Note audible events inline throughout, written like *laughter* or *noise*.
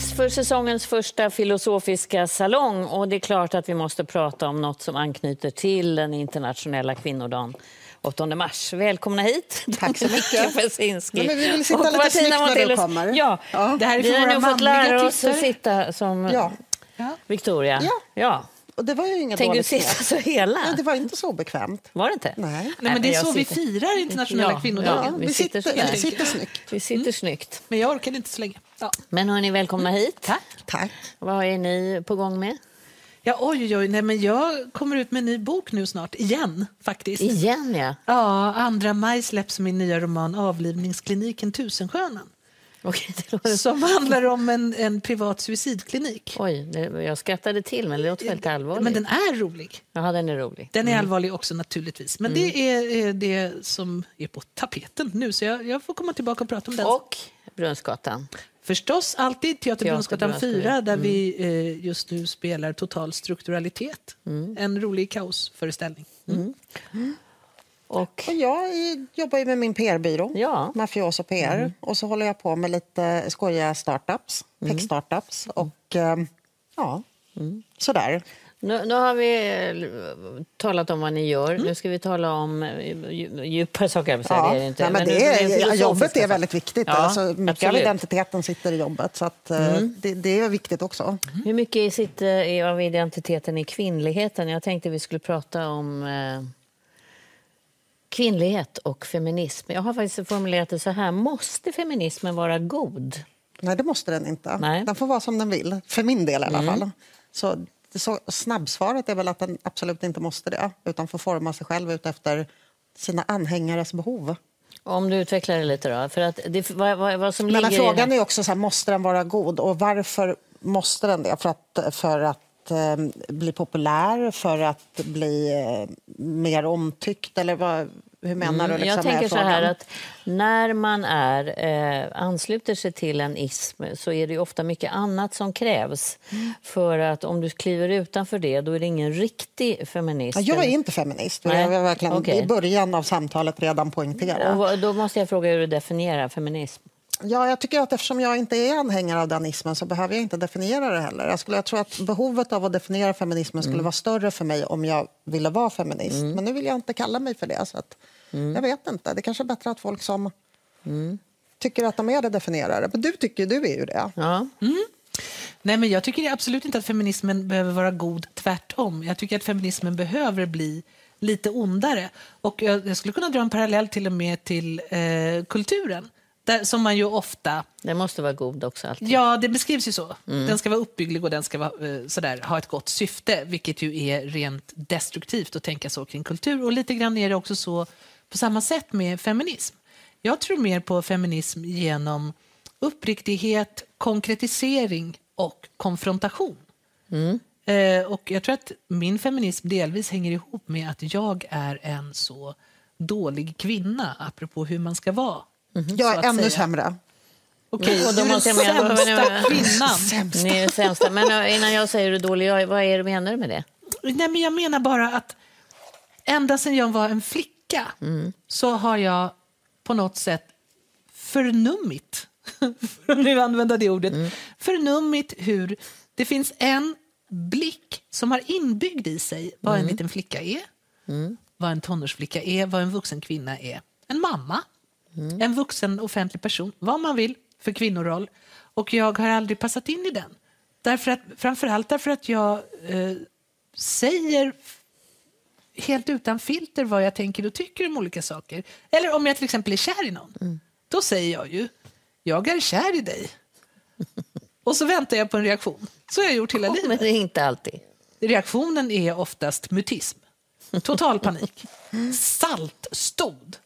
Dags för säsongens första filosofiska salong och det är klart att vi måste prata om något som anknyter till den internationella kvinnodagen 8 mars. Välkomna hit, *laughs* Tack så mycket. Pesinski. Vi vill sitta och lite snyggt när du kommer. Ja, Ja. Det här är vi för har våra nu fått lära oss tittare. att sitta som Ja. Victoria. Ja. Och det var ju inget Tänkte du sitta så hela? Nej, det var inte så bekvämt. Var det inte? Nej. Nej, men det är så vi sitter- firar internationella Ja, kvinnodagen. ja. vi, vi sitter sitter, vi sitter snyggt. Vi sitter snyggt. Men jag orkade inte så länge. Ja. Men hörni, välkomna hit. Tack. Tack. Vad är ni på gång med? Ja, oj, oj, oj. Nej, men jag kommer ut med en ny bok nu snart. Igen, faktiskt. Igen, ja. Ja, andra maj släpps min nya roman Avlivningskliniken Tusenskönan. Låter... Som handlar om en, en privat suicidklinik. Oj, jag skrattade till, men det låter väldigt allvarligt. Men den är rolig. Jaha, den är rolig. Den är allvarlig också naturligtvis. Men det är eh, det som är på tapeten nu. Så jag, jag får komma tillbaka och prata om den. Och Brunnsgatan. Förstås alltid Teater Teater Brunnsgatan Brunnsgatan, 4 där vi eh, just nu spelar Total strukturalitet. En rolig kaosföreställning. Och Och jag är- jobbar ju med min PR-byrå, Ja. Mafioso PR. Och så håller jag på med lite skojiga startups, tech-startups. Och eh, ja, sådär. nu, nu har vi eh, talat om vad ni gör. Nu ska vi tala om eh, dju- djupare saker. jag Ja, det är det inte. nej, men det är, filosofiska jobbet är väldigt viktigt. Ja, alltså, mycket av absolut. Mm. identiteten sitter i jobbet. Så att, eh, det, det är viktigt också. Hur mycket sitter av identiteten i kvinnligheten? Jag tänkte vi skulle prata om kvinnlighet och feminism. Jag har faktiskt formulerat det så här. Måste feminismen vara god? Nej, det måste den inte. Nej. Mm. Den får vara som den vill, för min del i alla fall. Så, så snabbsvaret är väl att den absolut inte måste det, utan får forma sig själv utefter sina anhängares behov. Om du utvecklar det lite då. För att det, vad, vad, vad som Men ligger frågan är också så här, måste den vara god? Och varför måste den det? För att, för att eh, bli populär? För att bli eh, mer omtyckt? Eller vad, hur menar du? Liksom, Mm, jag tänker så här att när man är, eh, ansluter sig till en ism så är det ofta mycket annat som krävs. Mm. För att om du kliver utanför det, då är det ingen riktig feminist. Ja, jag är inte feminist. Nej, Jag vill verkligen okej. i början av samtalet redan poängtera. Och då måste jag fråga hur du definierar feminism. Ja, jag tycker att eftersom jag inte är anhängare av danismen så behöver jag inte definiera det heller. Jag, skulle, jag tror att behovet av att definiera feminismen skulle vara större för mig om jag ville vara feminist. Men nu vill jag inte kalla mig för det. Så att, Jag vet inte. Det kanske är bättre att folk som tycker att de är det definierar det. Men du tycker du är ju det. Ja. Nej, men jag tycker absolut inte att feminismen behöver vara god, tvärtom. Jag tycker att feminismen behöver bli lite ondare. Och jag, jag skulle kunna dra en parallell till och med till eh, kulturen. Där, som man ju ofta... Det måste vara god också alltid. Ja, det beskrivs ju så. Den ska vara uppbygglig och den ska vara, eh, sådär, ha ett gott syfte, vilket ju är rent destruktivt att tänka så kring kultur. Och lite grann är det också så på samma sätt med feminism. Jag tror mer på feminism genom uppriktighet, konkretisering och konfrontation. Eh, och jag tror att min feminism delvis hänger ihop med att jag är en så dålig kvinna, apropå hur man ska vara. Så Jag är ännu säga. sämre. Okej, Och då du är den *laughs* sämsta kvinnan. Ni är sämsta. Men eh, innan jag säger hur dålig jag är, vad är det menar du med det? Nej, men jag menar bara att ända sedan jag var en flicka så har jag på något sätt förnummit, *laughs* för att nu använda det ordet, förnummit hur det finns en blick som har inbyggd i sig vad en liten flicka är, vad en tonårsflicka är, vad en vuxen kvinna är. En mamma, en vuxen offentlig person, vad man vill för kvinnoroll. Och jag har aldrig passat in i den. Därför att, framförallt därför att jag eh, säger helt utan filter vad jag tänker och tycker om olika saker. Eller om jag till exempel är kär i någon. Då säger jag ju, jag är kär i dig. *laughs* Och så väntar jag på en reaktion. Så har jag gjort hela Men livet. det är inte alltid. Reaktionen är oftast mutism. Total panik. *laughs* Saltstod.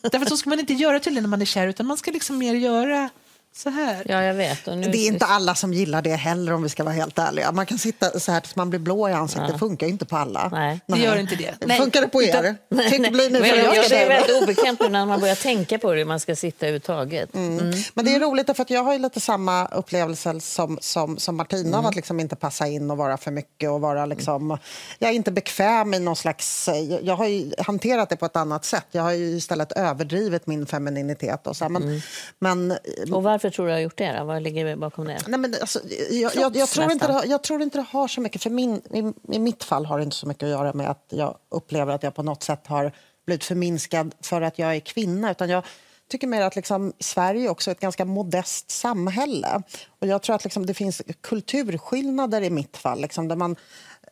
Därför så ska man inte göra tydligen när man är kär, utan man ska liksom mer göra så här. Ja, jag vet. Och nu... Det är inte alla som gillar det heller om vi ska vara helt ärliga. Man kan sitta så här tills man blir blå i ansiktet. Det funkar inte på alla. Nej. Det gör inte det. Nej. Funkar det på er? Tycker, blir ni Men jag, jag, det är väldigt obekvämt nu när man börjar tänka på det, hur man ska sitta överhuvudtaget. Mm. Men det är roligt för att jag har ju lite samma upplevelse som, som, som Martina Mm. av att liksom inte passa in och vara för mycket och vara liksom, jag är inte bekväm i någon slags, jag, jag har ju hanterat det på ett annat sätt. Jag har ju istället överdrivit min femininitet och så här, men, Mm. men Och varför tror du jag har gjort det? Då? Vad ligger bakom det? Nej, men alltså, jag, jag, jag, tror inte det, jag tror inte det har så mycket... För min, i, I mitt fall har det inte så mycket att göra med att jag upplever att jag på något sätt har blivit förminskad för att jag är kvinna. Utan jag tycker mer att liksom, Sverige också är ett ganska modest samhälle. Och jag tror att liksom, det finns kulturskillnader i mitt fall. Liksom, där man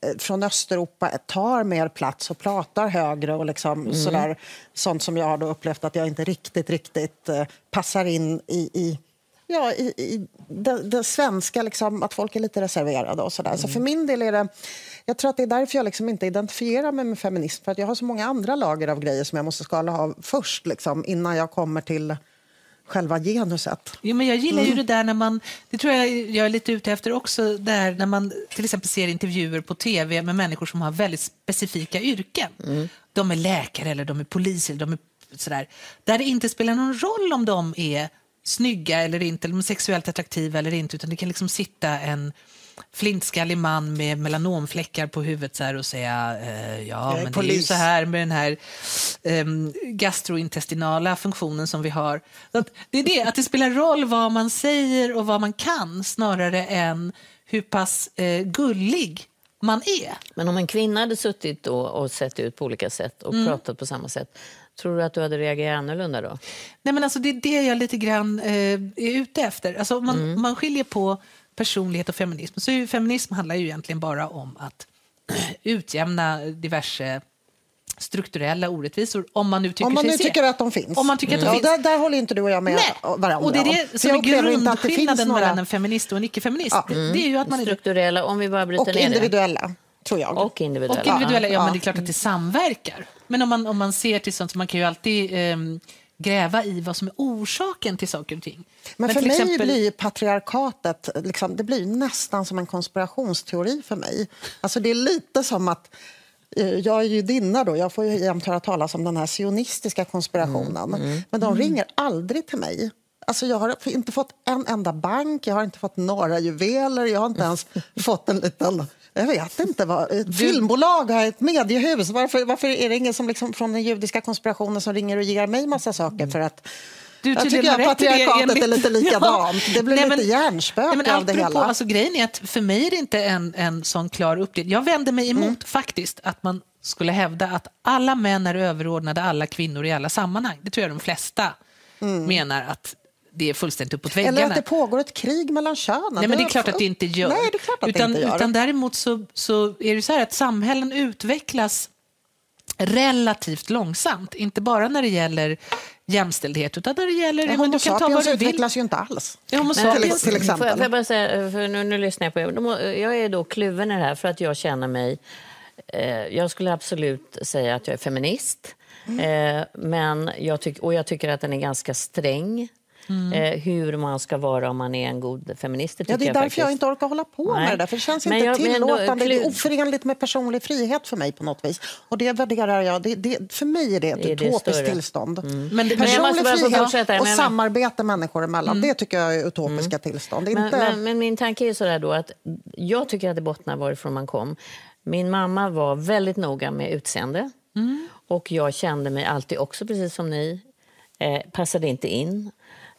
eh, från Östeuropa tar mer plats och pratar högre och liksom sådär, sånt som jag har upplevt att jag inte riktigt, riktigt eh, passar in i, i Ja, i, i det, det svenska, liksom, att folk är lite reserverade och sådär. Så för min del är det... Jag tror att det är därför jag liksom inte identifierar mig med feminism. För att jag har så många andra lager av grejer som jag måste skala av först, liksom, innan jag kommer till själva genuset. Jo, men jag gillar ju det där när man, det tror jag jag är lite ute efter också, där när man till exempel ser intervjuer på tv med människor som har väldigt specifika yrken. De är läkare eller de är poliser eller de är sådär. Där det inte spelar någon roll om de är snygga eller inte, eller sexuellt attraktiva eller inte, utan det kan liksom sitta en flintskallig man med melanomfläckar på huvudet så och säga eh, ja, men det är ju polis. så här med den här um, gastrointestinala funktionen som vi har. Det är det, att det spelar roll vad man säger och vad man kan snarare än hur pass eh, gullig man är. Men om en kvinna hade suttit och sett ut på olika sätt och pratat på samma sätt, tror du att du hade reagerat annorlunda då? Nej, men alltså, det är det jag lite grann eh, är ute efter. Alltså, om man, Mm. om man skiljer på personlighet och feminism så feminism handlar ju egentligen bara om att *clears throat* utjämna diverse strukturella orättvisor om man nu tycker Om man sig nu se. tycker att de finns. Om man tycker att de ja, finns. Där, där håller inte du och jag med Nej. varandra. Och det är om. det För som är det grundskillnaden några... mellan en feminist och en icke-feminist. Det, det är ju att man är Strukturella, om vi bara bryter Och ner det. individuella, tror jag. Och individuella. Och individuella, ja, Ja. men det är klart att det samverkar. Men om man, om man ser till sånt, så man kan ju alltid ehm, gräva i vad som är orsaken till saker och ting. Men, för till mig exempel- blir ju patriarkatet liksom, det blir nästan som en konspirationsteori för mig. Alltså det är lite som att eh, jag är judinna då, jag får ju jämt höra talas om den här sionistiska konspirationen. Mm, Men de ringer aldrig till mig. Alltså jag har inte fått en enda bank, jag har inte fått några juveler, jag har inte ens fått en liten... Jag vet inte. Vad, ett filmbolag har ett mediehus. Varför, varför är det ingen som liksom från den judiska konspirationen som ringer och ger mig massa saker? För att Du jag tycker att patriarkatet enligt- är lite *laughs* likadant. Det blir Nej, lite men- hjärnspöke Nej, men av det hela. Alltså, grejen är att för mig är det inte en, en sån klar uppdelning. Jag vänder mig emot Mm. faktiskt att man skulle hävda att alla män är överordnade alla kvinnor i alla sammanhang. Det tror jag de flesta menar att det är fullständigt uppåt väggarna. Mm. Eller att det pågår ett krig mellan könen. Nej, men det är klart att det inte gör. Nej, det är klart att utan, det inte gör. Utan däremot så, så är det så här att samhällen utvecklas relativt långsamt. Inte bara när det gäller jämställdhet, utan när det gäller... Ja, men Homo du kan ta vad sapiens du vill. utvecklas ju inte alls. Ja, Homo sapiens. till exempel. Får jag, får jag bara säga, för nu, nu lyssnar jag på er. Jag är då kluven i det här för att jag känner mig... Eh, jag skulle absolut säga att jag är feminist. Eh, men jag tyck, och jag tycker att den är ganska sträng. Eh, hur man ska vara om man är en god feminist. Det Ja, det är tycker därför faktiskt. jag inte orkar hålla på Nej. med det där. För det känns Men inte jag- men tillåtande. det är oförenligt med personlig frihet för mig på något vis. Och det värderar jag. Det, det, för mig är det ett Det det utopiskt tillstånd. Men, det- men jag Personlig få frihet. Jag och samarbete människor emellan, det tycker jag är utopiska tillstånd. Inte... Men, men, men min tanke är sådär då att jag tycker att det bottnar varifrån man kom. Min mamma var väldigt noga med utseende. Och jag kände mig alltid också, precis som ni, eh, passade inte in.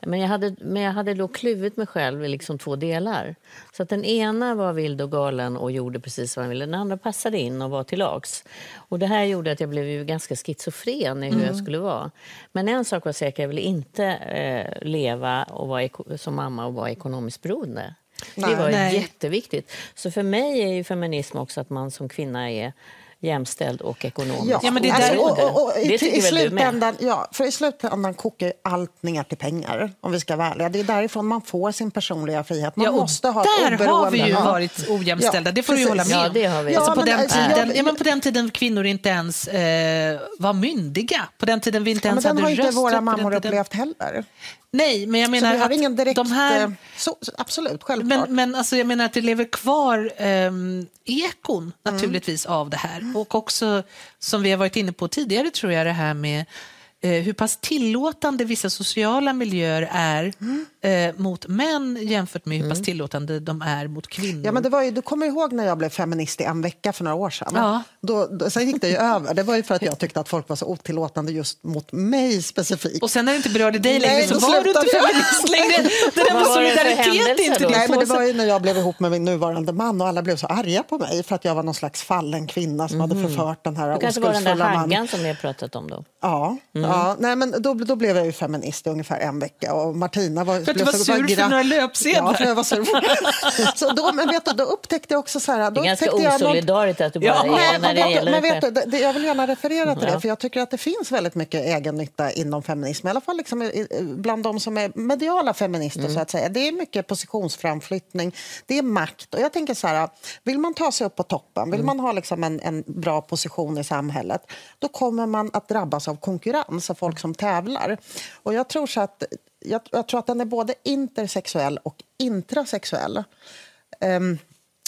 Men jag hade, men jag hade då kluvit mig själv i liksom två delar. Så att den ena var vild och galen och gjorde precis vad han ville. Den andra passade in och var till lags. Och det här gjorde att jag blev ju ganska schizofren i hur jag skulle vara. Men en sak var säker, jag ville inte eh, leva och vara som mamma och vara ekonomiskt beroende. Nej. det var Nej. jätteviktigt. Så för mig är ju feminism också att man som kvinna är jämställd och ekonomisk. Ja, Ja, men det alltså, där- och, och, och, i, det tycker i väl du med? slutändan, ja, för i slutändan kokar ju allt ner till pengar, om vi ska vara ärliga. Det är därifrån man får sin personliga frihet. Man Ja, måste ha där oberoende. har vi ju Ja. varit ojämställda, det får du precis. hålla med Ja, om. det har vi. Alltså Ja, på, men den alltså, tiden, ja, men på den tiden kvinnor inte ens eh, var myndiga. På den tiden vi inte Ja, men ens den hade har inte våra mammor den upplevt heller. Nej, men jag Så menar vi har att ingen direkt... de här... eh, Så, absolut, självklart. Men, men alltså, jag menar att det lever kvar um, ekon Mm. naturligtvis av det här. Och också, som vi har varit inne på tidigare, tror jag, det här med eh, hur pass tillåtande vissa sociala miljöer är Mm. Eh, mot män jämfört med hur pass tillåtande de är mot kvinnor. Ja, men det var ju, du kommer ihåg när jag blev feminist i en vecka för några år sedan? Ja. Då, då, sen gick det ju *laughs* över. Det var ju för att jag tyckte att folk var så otillåtande just mot mig specifikt. Och sen när det inte berörde dig Nej, längre så då var du inte feminist längre. *laughs* Det där var för solidaritet inte din Nej, men det var ju när jag blev ihop med min nuvarande man och alla blev så arga på mig för att jag var någon slags fallen kvinna som hade förfört den här Det kanske var den där oskuldsfulla mannen. haggan som vi har pratat om då. Ja, ja. Nej, men då, då blev jag ju feminist i ungefär en vecka och Martina var... För att du var sur för gra- några löpsedlar. Ja, för jag var sur. *laughs* så då, men vet du, då upptäckte jag också så här... Det Då är ganska upptäckte jag någon- osolidariskt att du bara Ja, är Nej, när men, det gäller men vet du, det, jag vill gärna referera till Ja. det, för jag tycker att det finns väldigt mycket egennytta inom feminism, i alla fall liksom i- bland de som är mediala feminister. Mm. så att säga. Det är mycket positionsframflyttning, det är makt. Och jag tänker så här, vill man ta sig upp på toppen, Mm. vill man ha liksom en, en bra position i samhället, då kommer man att drabbas av konkurrens av folk som tävlar. Och jag tror, så att, jag, jag tror att den är både intersexuell och intrasexuell. Ehm,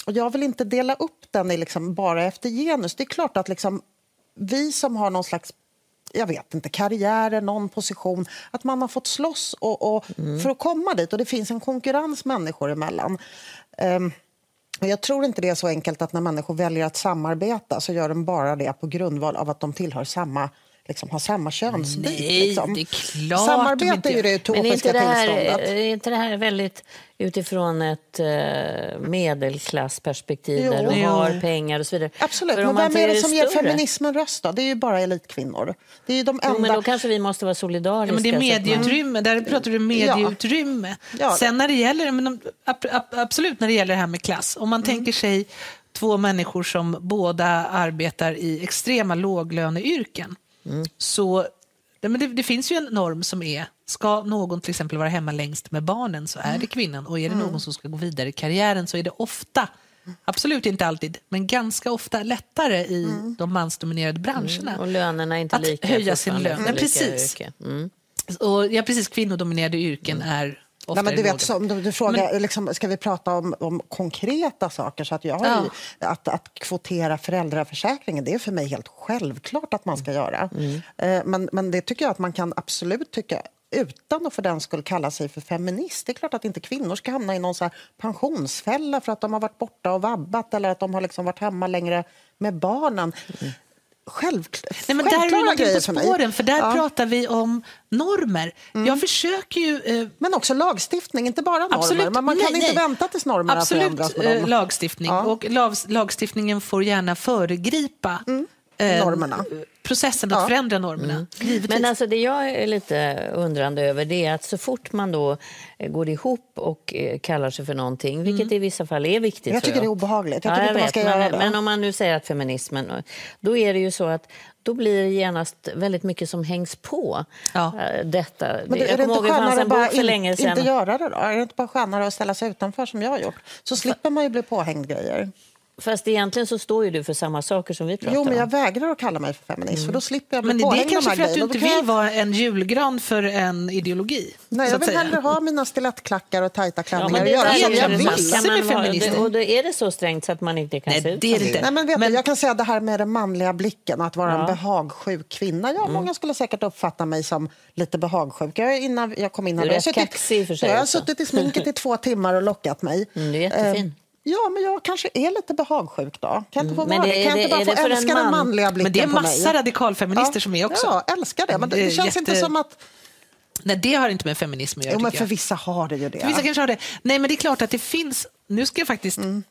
och jag vill inte dela upp den i liksom bara efter genus. Det är klart att liksom vi som har någon slags jag vet inte, karriärer, någon position, att man har fått slåss och, och för att komma dit. Och det finns en konkurrens människor emellan. Ehm, och jag tror inte det är så enkelt att när människor väljer att samarbeta så gör de bara det på grundval av att de tillhör samma, liksom, har samma könsbit. Nej, liksom. det är klart de Samarbete inte är ju det utopiska Men är inte, det här, tillståndet. är inte det här väldigt utifrån ett eh, medelklassperspektiv Jo. där du Jo. har pengar och så vidare? Absolut, För men vem är det som ger feminismen röst då? Det är ju bara elitkvinnor. Det är ju de Jo, enda... men då kanske vi måste vara solidariska. Ja, men det är medieutrymme, där pratar du medieutrymme. Ja. Sen när det gäller, men, absolut när det gäller det här med klass, om man Mm. tänker sig två människor som båda arbetar i extrema låglöneyrken, Mm. så det, men det, det finns ju en norm som är, ska någon till exempel vara hemma längst med barnen så Mm. är det kvinnan och är det någon som ska gå vidare i karriären så är det ofta Absolut inte alltid, men ganska ofta lättare i Mm. de mansdominerade branscherna. Och lönerna är inte Att lika. höja sin lön. lika precis. Mm. Och, ja, precis, kvinnodominerade yrken är ofta Nej, men du vet, som du, du frågar, liksom, ska vi prata om, om konkreta saker? Så att, jag ju, att, att kvotera föräldraförsäkringen, det är för mig helt självklart att man ska göra. Eh, men, men det tycker jag att man kan absolut tycka utan att för den skull kalla sig för feminist. Det är klart att inte kvinnor ska hamna i någon så pensionsfälla för att de har varit borta och vabbat eller att de har liksom varit hemma längre med barnen. Självkl- Nej, men där är grejer på spåren, för där Ja. pratar vi om normer. Jag försöker ju... Eh, Men också lagstiftning, inte bara normer. Absolut. Men man kan Nej, inte nej. vänta tills normerna Absolut förändras. Med eh, lagstiftning. Ja. Och lag, lagstiftningen får gärna föregripa eh, Normerna. Processen att Ja. förändra normerna. Givetvis. Men alltså det jag är lite undrande över det är att så fort man då eh, går ihop och eh, kallar sig för någonting, vilket i vissa fall är viktigt. Jag tycker det är obehagligt. Jag Ja, man vet, ska men, göra det. men om man nu säger att feminismen, då är det ju så att då blir det genast väldigt mycket som hängs på Ja. eh, detta. Men jag är det kommer ihåg inte det fanns skönare en bara bok för in, länge sedan. inte göra det då? Är det inte bara skönare att ställa sig utanför som jag har gjort? Så slipper man ju bli påhängd grejer. Fast egentligen så står ju du för samma saker som vi pratar Jo, men jag om. vägrar att kalla mig för feminist för då slipper jag bli Men det är kanske för att du inte vill vara en julgran för en ideologi. Nej, jag vill säga. hellre ha mina stilettklackar och tajta Ja, klänningar men och det göra som är jag vill. med feminister. Och då är det så strängt så att man inte kan Nej, se ut det är det inte. Nej, men vet Men- du, jag kan säga det här med den manliga blicken att vara Ja. en behagsjuk kvinna. Ja, Många skulle säkert uppfatta mig som lite behagsjuk. Jag, innan jag kom in här, Du är jag har rätt suttit- kaxig i och för sig Jag har suttit i sminket i två timmar och lockat mig. Mm, du är jättefin. Ja, men jag kanske är lite behagsjuk då. Kan jag inte få Mm, men vara det- det? Kan är jag inte det- bara få det älska den man? manliga blicken Men det är massa radikalfeminister som är också. Ja, älskar det. Men det, Det känns inte jätte- som att... Nej, det har inte med feminism att göra. Jo, men för jag. vissa har det ju det. För vissa kanske har det. Nej, men det är klart att det finns... Nu ska jag faktiskt Mm.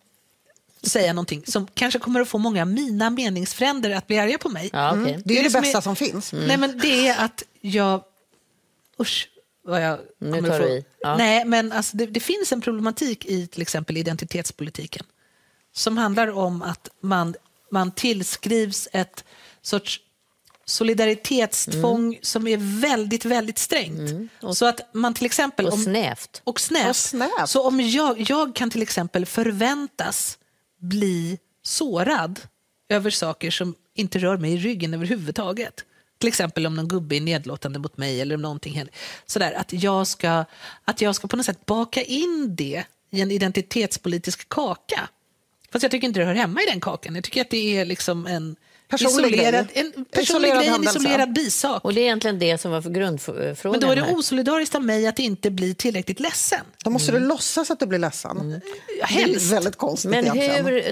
säga någonting som kanske kommer att få många mina meningsfränder att bli arga på mig. Ja, okej. Mm. Det är det, som bästa är- som finns. Nej, men det är att jag... Usch, vad jag Nu tar du i. Ja. Nej, men alltså, det, det finns en problematik i till exempel identitetspolitiken som handlar om att man man tillskrivs ett sorts solidaritetstvång Mm. som är väldigt, väldigt strängt. Så att man till exempel... Och om- snävt. och snävt. Och snävt. Så om jag, jag kan till exempel förväntas bli sårad över saker som inte rör mig i ryggen överhuvudtaget. Till exempel om någon gubbe är nedlåtande mot mig eller om någonting händer. Sådär, att, jag ska, att jag ska på något sätt baka in det i en identitetspolitisk kaka. Fast jag tycker inte det hör hemma i den kakan. Jag tycker att det är liksom en Personlig isolerad, grej. en personlig Isolerad grej, en händelse. isolerad bisak. Och det är egentligen det som var för grundfrågan Men då är det här. osolidariskt av mig att inte bli tillräckligt ledsen. Då måste du låtsas att du blir ledsen. Ja, Det är helst. väldigt konstigt Men egentligen. hur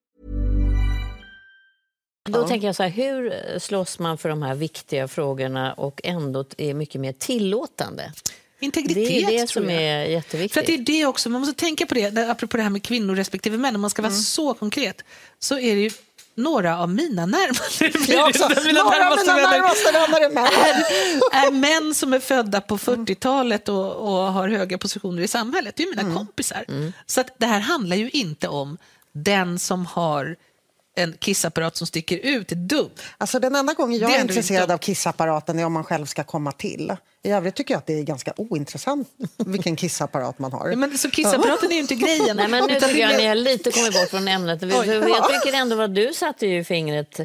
Då tänker jag så här, hur slåss man för de här viktiga frågorna och ändå är mycket mer tillåtande? Integritet Det är det som är För jätteviktigt. att det är det också, man måste tänka på det, apropå det här med kvinnor respektive män, om man ska vara Mm. så konkret, så är det ju några av mina närmaste, *laughs* Jag också. mina Några närmaste mina närmaste vänner är män. *laughs* är, män som är födda på 40-talet och, och har höga positioner i samhället. Det är mina Mm. kompisar. Så att det här handlar ju inte om den som har en kissapparat som sticker ut är dum. Alltså, den enda gången jag Det är är intresserad inte- av kissapparaten är om man själv ska komma till. I övrigt tycker jag att det är ganska ointressant vilken kissapparat man har. Ja, Men, så kissapparaten är ju inte grejen. Nej, men nu tycker jag ni har lite kommit bort från ämnet. Jag tycker ändå vad du satte ju fingret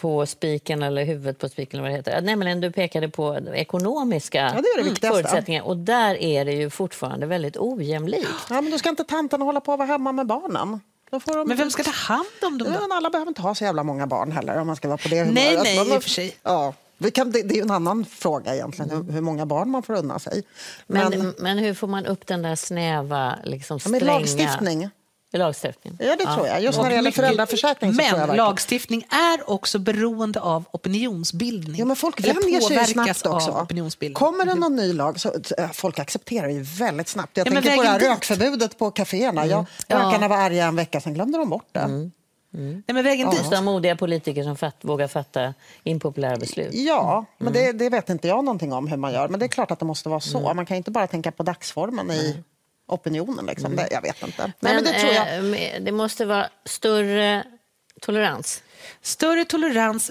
på spiken eller huvudet på spiken eller vad det heter. Nämligen du pekade på ekonomiska Ja, det är det förutsättningar och där är det ju fortfarande väldigt ojämlikt. Ja, men då ska inte tanten hålla på att vara hemma med barnen. Då får de... Men vem ska ta hand om dem Ja, då? men alla behöver inte ha så jävla många barn heller om man ska vara på det humöret. Nej, nej, Men- i och för sig. Ja, vi kan, det, det är en annan fråga egentligen, hur, hur många barn man får unna sig. Men, Men, men, hur får man upp den där snäva, liksom med stränga... lagstiftning. Lagstiftning. Ja, det tror jag. Just när det gäller föräldraförsäkring jag Men lagstiftning är också beroende av opinionsbildning. Ja, men folk vänjer sig snabbt också. Kommer det någon ny lag så folk accepterar ju väldigt snabbt. Jag Ja, men tänker på det här dit. rökförbudet på kaféerna. Ja, Ja. Rökarna var arga en vecka, sen glömde de bort det. Nej, men vägen dit. De modiga politiker som fatt, vågar fatta impopulära beslut. Ja, men Mm. det, det vet inte jag någonting om hur man gör. Men det är klart att det måste vara så. Mm. Man kan inte bara tänka på dagsformen i opinionen. Liksom. Det, jag vet inte. Nej, Men, men det tror jag. eh, det måste vara större tolerans. Större tolerans,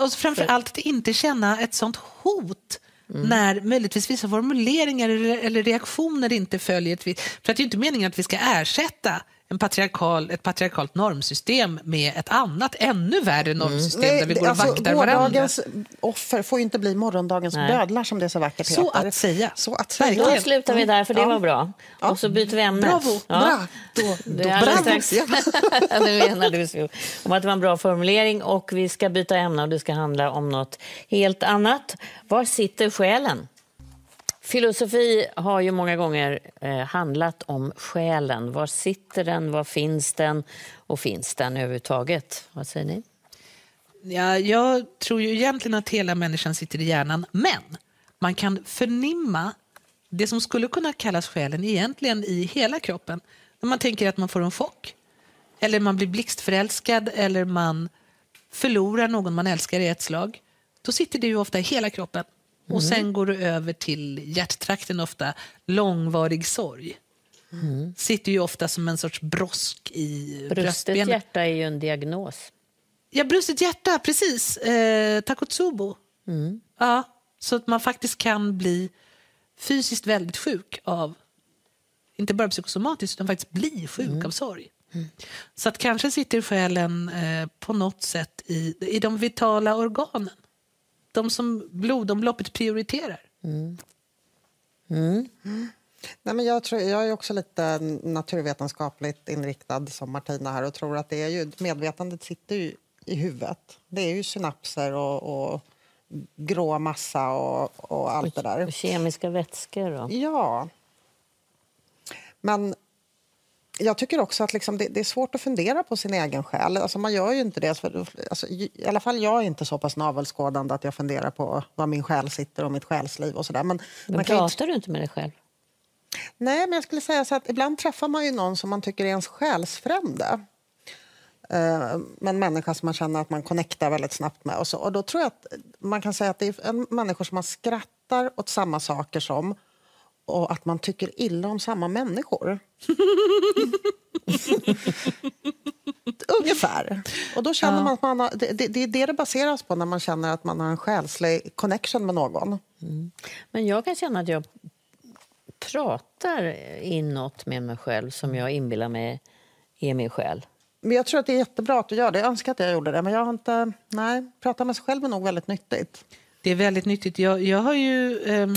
och framför allt att inte känna ett sånt hot Mm. när möjligtvis vissa formuleringar eller, reaktioner inte följer. För att det är ju inte meningen att vi ska ersätta en patriarkal, ett patriarkalt normsystem med ett annat, ännu värre normsystem där vi det- går och alltså, vaktar varandra. gårdagens offer får ju inte bli morgondagens Nej. bödlar som det så vackert Så heter. att säga. Så att säga. Verkligen. Då slutar vi där, för det Ja. var bra. Och så byter vi ämne. Bravo. Bra. Då, då, alldeles bravo. strax. Ja. *laughs* nu menar du så. Om att det var en bra formulering och vi ska byta ämne och det ska handla om något helt annat. Var sitter själen? Filosofi har ju många gånger eh, handlat om själen. Var sitter den? Var finns den? Och finns den överhuvudtaget? Vad säger ni? Ja, jag tror ju egentligen att hela människan sitter i hjärnan, men man kan förnimma det som skulle kunna kallas själen egentligen i hela kroppen. När man tänker att man får en chock, eller man blir blixtförälskad, eller man förlorar någon man älskar i ett slag, då sitter det ju ofta i hela kroppen. Och sen går det över till hjärttrakten ofta, långvarig sorg. Sitter ju ofta som en sorts brosk i Brustet bröstbenet. hjärta är ju en diagnos. Ja, brustet hjärta, precis. Eh, Takotsubo. Ja, så att man faktiskt kan bli fysiskt väldigt sjuk av, inte bara psykosomatiskt, utan faktiskt bli sjuk av sorg. Så att kanske sitter själen eh, på något sätt i, i de vitala organen. De som blodomloppet prioriterar. Nej, men jag, tror, jag är också lite naturvetenskapligt inriktad som Martina här och tror att det är ju, medvetandet sitter ju i huvudet. Det är ju synapser och, och grå massa och, och allt det där. Och kemiska vätskor då? Ja. Men jag tycker också att liksom det, det, är svårt att fundera på sin egen själ. Alltså man gör ju inte det. Alltså, I alla fall jag är inte så pass navelskådande att jag funderar på var min själ sitter och mitt själsliv och sådär. Men, Men man kan ju pratar du inte med dig själv? Nej, men jag skulle säga så att ibland träffar man ju någon som man tycker är ens själsfrände. En människa som man känner att man connectar väldigt snabbt med. Och, så. och då tror jag att man kan säga att det är en människor som man skrattar åt samma saker som och att man tycker illa om samma människor. *laughs* Ungefär. Och då känner man att man har, det, det, är det det baseras på när man känner att man har en själslig connection med någon. Men jag kan känna att jag pratar inåt med mig själv som jag inbillar mig är mig själv. Men jag tror att det är jättebra att du gör det. Jag önskar att jag gjorde det. Men jag har inte... Nej, prata med sig själv är nog väldigt nyttigt. Det är väldigt nyttigt. Jag, jag har ju ehm,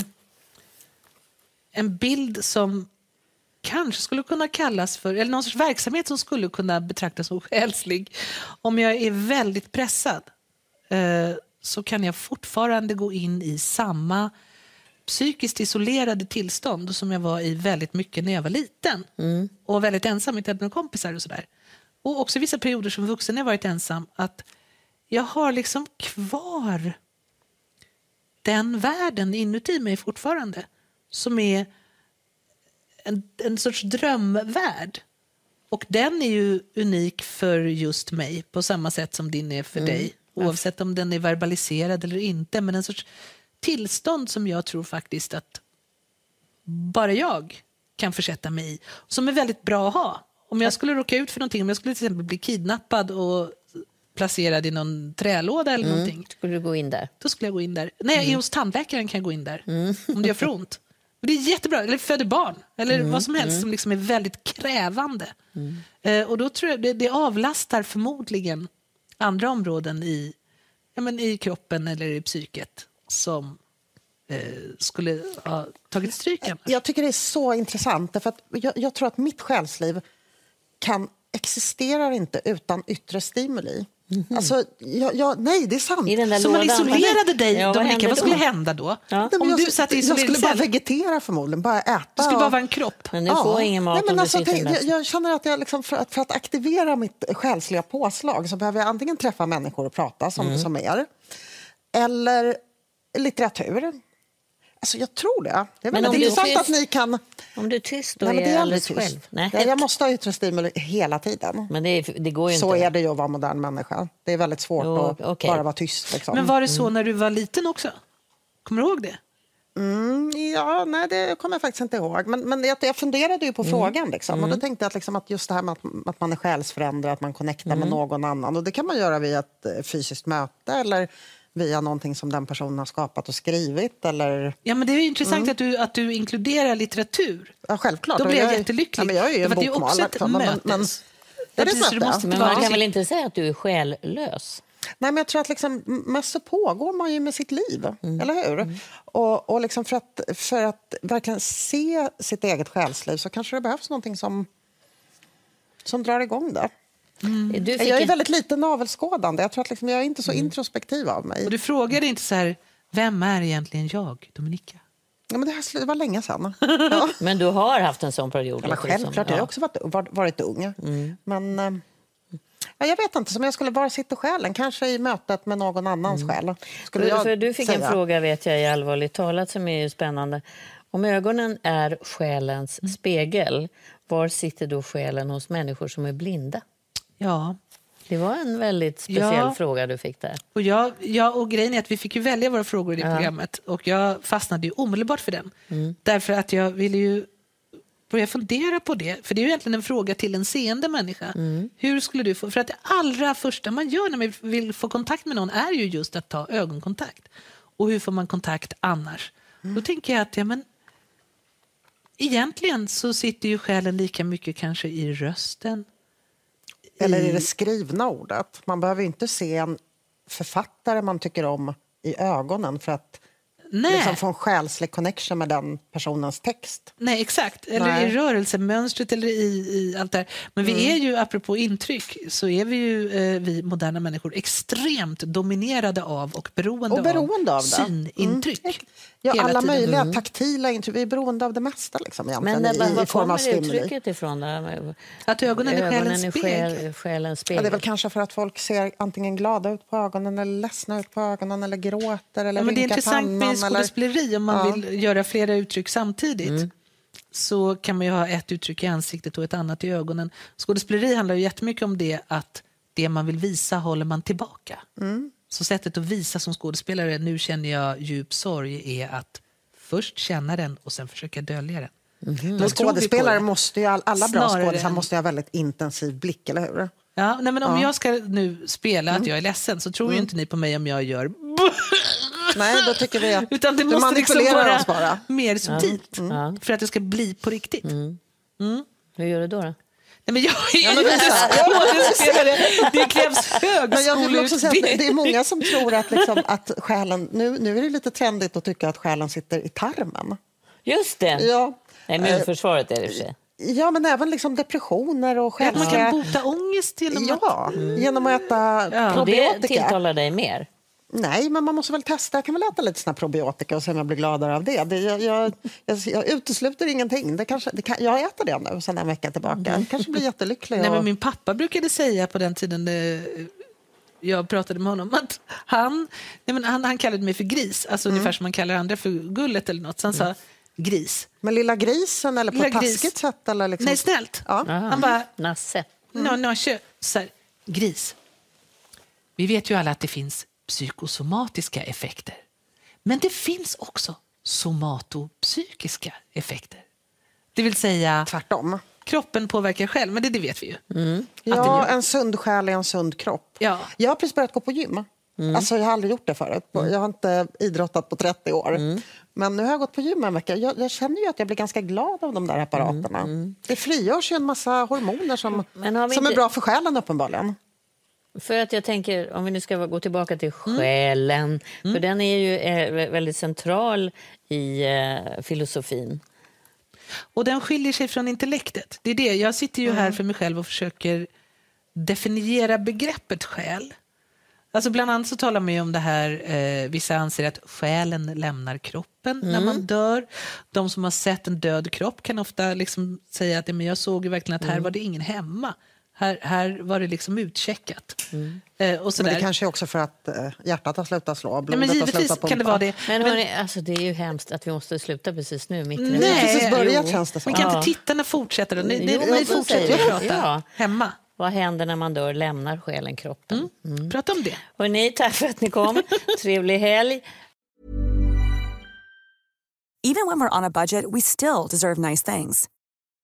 en bild som kanske skulle kunna kallas för, eller någon sorts verksamhet som skulle kunna betraktas som själslig. Om jag är väldigt pressad eh, så kan jag fortfarande gå in i samma psykiskt isolerade tillstånd som jag var i väldigt mycket när jag var liten. Och väldigt ensam, inte hade några kompisar och sådär. Och också vissa perioder som vuxen när jag varit ensam. Att jag har liksom kvar den världen inuti mig fortfarande. Som är en, en sorts drömvärld. Och den är ju unik för just mig på samma sätt som din är för dig. Oavsett om den är verbaliserad eller inte. Men en sorts tillstånd som jag tror faktiskt att bara jag kan försätta mig i. Som är väldigt bra att ha. Om jag skulle råka ut för någonting, om jag skulle till exempel bli kidnappad och placerad i någon trälåda eller någonting. Skulle du gå in där? Då skulle jag gå in där. När jag är hos tandläkaren kan jag gå in där. Om det gör för ont. Det är jättebra. Eller föder barn. Eller vad som helst som liksom är väldigt krävande. Eh, och då tror jag det, det avlastar förmodligen andra områden i, ja, men i kroppen eller i psyket som eh, skulle ha tagit stryk annars. Jag tycker det är så intressant. Därför att jag, jag tror att mitt själsliv kan existerar inte utan yttre stimuli. Alltså, jag, jag, nej, det är sant. I den där Så man lådan. isolerade dig, Ja, Dominika, vad skulle hända då? Ja. Om jag, du satt i jag skulle bara vegetera förmodligen, bara äta. Du skulle bara och- vara en kropp. Men du får ingen mat Nej, men om du alltså, sitter det, där. jag, jag känner att jag liksom, för, att, för att aktivera mitt själsliga påslag så behöver jag antingen träffa människor och prata som, Mm. som er, eller litteratur. Alltså, jag tror det. Det är Men väldigt om du är intressant tyst- att ni kan... Om du är tyst då Nej, men det jag är aldrig alldeles tyst. själv. Nej. Nej, jag måste ha yttre stimuli hela tiden. Men det, är, det går ju Så inte. är det ju att vara modern människa. Det är väldigt svårt Jo, att okej. bara vara tyst. Liksom. Men var det så när du var liten också? Kommer du ihåg det? Mm, ja, nej, det kommer jag faktiskt inte ihåg. Men, men jag, jag funderade ju på frågan. Liksom, och då tänkte jag att, liksom, att just det här med att, att man är själsförändrad, att man connectar med någon annan. Och det kan man göra via ett eh, fysiskt möte eller via någonting som den personen har skapat och skrivit. Eller, Ja, men det är ju intressant att, du, att du inkluderar litteratur. ja, självklart. Då blir jag är- jättelycklig. Ja, men jag är ju en det är också ett men- möte. Men, men, Ja, är det precis, det måste Men man kan väl inte säga att du är själlös? Nej, men jag tror att liksom, mest så pågår man ju med sitt liv, eller hur? Och, och liksom för, att, för att verkligen se sitt eget själsliv så kanske det behövs någonting som, som drar igång det. Du fick Jag är en- väldigt lite navelskådande. Jag tror att liksom, jag är inte så introspektiv av mig. Och du frågade inte så här, vem är egentligen jag, Dominika? Ja, men det, här, det var länge sedan. *laughs* Ja. Men du har haft en sån period? Ja, men låter det som. självklart, jag har Ja. också varit, varit, ung. Men eh, ja, jag vet inte, som jag skulle bara sitta själen. Kanske i mötet med någon annans själ. Skulle För, jag för du fick säga. en fråga vet jag i Allvarligt talat som är ju spännande. Om ögonen är själens Mm. spegel, var sitter då själen hos människor som är blinda? Ja, Det var en väldigt speciell Ja. fråga du fick där. och, jag, jag, och grejen är att vi fick ju välja våra frågor i det programmet och jag fastnade ju omedelbart för den. Därför att jag ville ju börja fundera på det. För det är ju egentligen en fråga till en seende människa. Hur skulle du få... För att det allra första man gör när man vill få kontakt med någon är ju just att ta ögonkontakt. Och hur får man kontakt annars? Då tänker jag att ja, men, egentligen så sitter ju själen lika mycket kanske i rösten, Eller i... det skrivna ordet. Man behöver inte se en författare man tycker om i ögonen för att Nej. liksom få en själslig connection med den personens text. Nej, exakt. Eller Nej. i rörelsemönstret eller i, i allt det här. Men Mm. vi är ju, apropå intryck, så är vi ju, eh, vi moderna människor, extremt dominerade av och beroende, Och beroende av det. synintryck. Mm. Ja, alla tiden. möjliga taktila intryck. Vi är beroende av det mesta liksom, Men i, var av kommer uttrycket ifrån? Där? Att ögonen är själens spegel. själ, själens Ja, spegel. det är väl kanske för att folk ser antingen glada ut på ögonen eller ledsna ut på ögonen eller gråter eller Ja, men det är intressant pannan. med. Skådespeleri om man Ja. vill göra flera uttryck samtidigt. Mm. Så kan man ju ha ett uttryck i ansiktet och ett annat i ögonen. Skådespeleri handlar ju jättemycket om det att det man vill visa håller man tillbaka. Mm. Så sättet att visa som skådespelare, nu känner jag djup sorg, är att först känna den och sen försöka dölja den. Då Men skådespelare måste ju, all- alla bra skådespelare än- måste ju ha väldigt intensiv blick, eller hur? Ja, nej, men om Ja. jag ska nu spela att jag är ledsen så tror ju inte ni på mig om jag gör Nej, då tycker vi att Utan det du måste liksom vara oss bara. mer subtilt Ja. för att det ska bli på riktigt. Hur gör du då? då? Nej, men jag är men ju visa. inte skådespelare. Det krävs Men att det- är högskoleutbildning. många som tror att, liksom, att själen... Nu, nu är det lite trendigt att tycka att själen sitter i tarmen. Just det! Ja, Nej, Immunförsvaret är det för sig. ja men även liksom depressioner och Att man själsliga... kan bota ångest genom att... Ja, genom att äta Ja. Och det probiotika. tilltalar dig mer? Nej, men man måste väl testa. Jag kan väl äta lite såna probiotika och se om jag blir gladare av det. det jag, jag, jag, jag utesluter ingenting. Det kanske, det kan, jag äter det nu sedan en vecka tillbaka. Jag kanske blir jättelycklig. Nej, och- men min pappa brukade säga på den tiden eh, jag pratade med honom att han, nej, men han, han kallade mig för gris, alltså Mm. ungefär som man kallar andra för gullet eller något. Så han sa gris. Men lilla grisen eller på Lilla ett gris. taskigt sätt? Eller liksom... Nej, snällt. Ja. Han bara, Nasse. no, no, kö, så här, gris. Vi vet ju alla att det finns psykosomatiska effekter. Men det finns också somatopsykiska effekter. Det vill säga, Tvärtom. kroppen påverkar själv, men det, det vet vi ju. Ja, en sund själ är en sund kropp. Ja. Jag har precis börjat gå på gym. Alltså, jag har aldrig gjort det förut. Jag har inte idrottat på 30 år. Men nu har jag gått på gym en vecka. Jag, jag känner ju att jag blir ganska glad av de där apparaterna. Det frigörs ju en massa hormoner som, som är inte- bra för själen uppenbarligen. För att jag tänker, om vi nu ska gå tillbaka till själen, för den är ju eh, vä- väldigt central i eh, filosofin. Och den skiljer sig från intellektet. Det är det. Jag sitter ju här för mig själv och försöker definiera begreppet själ. Alltså bland annat så talar man om det här, eh, vissa anser att själen lämnar kroppen när man dör. De som har sett en död kropp kan ofta liksom säga att "Ja, men jag såg verkligen att här var det ingen hemma. Här, här var det liksom utcheckat. Eh, och Men det kanske är också för att eh, hjärtat har slutat slå, Nej, blodet men har givetvis slutat pumpa. kan det vara det. Men, hörni, alltså, det är ju hemskt att vi måste sluta precis nu. Mitt har precis börjat känns det som. Men kan Ja. inte tittarna fortsätta då? Ni, ni, Jo, ni men så fortsätter ju prata Ja. hemma. Vad händer när man dör? Lämnar själen kroppen? Prata om det. Hörrni, tack för att ni kom. *laughs* Trevlig helg. Even when we're on a budget, we still deserve nice things.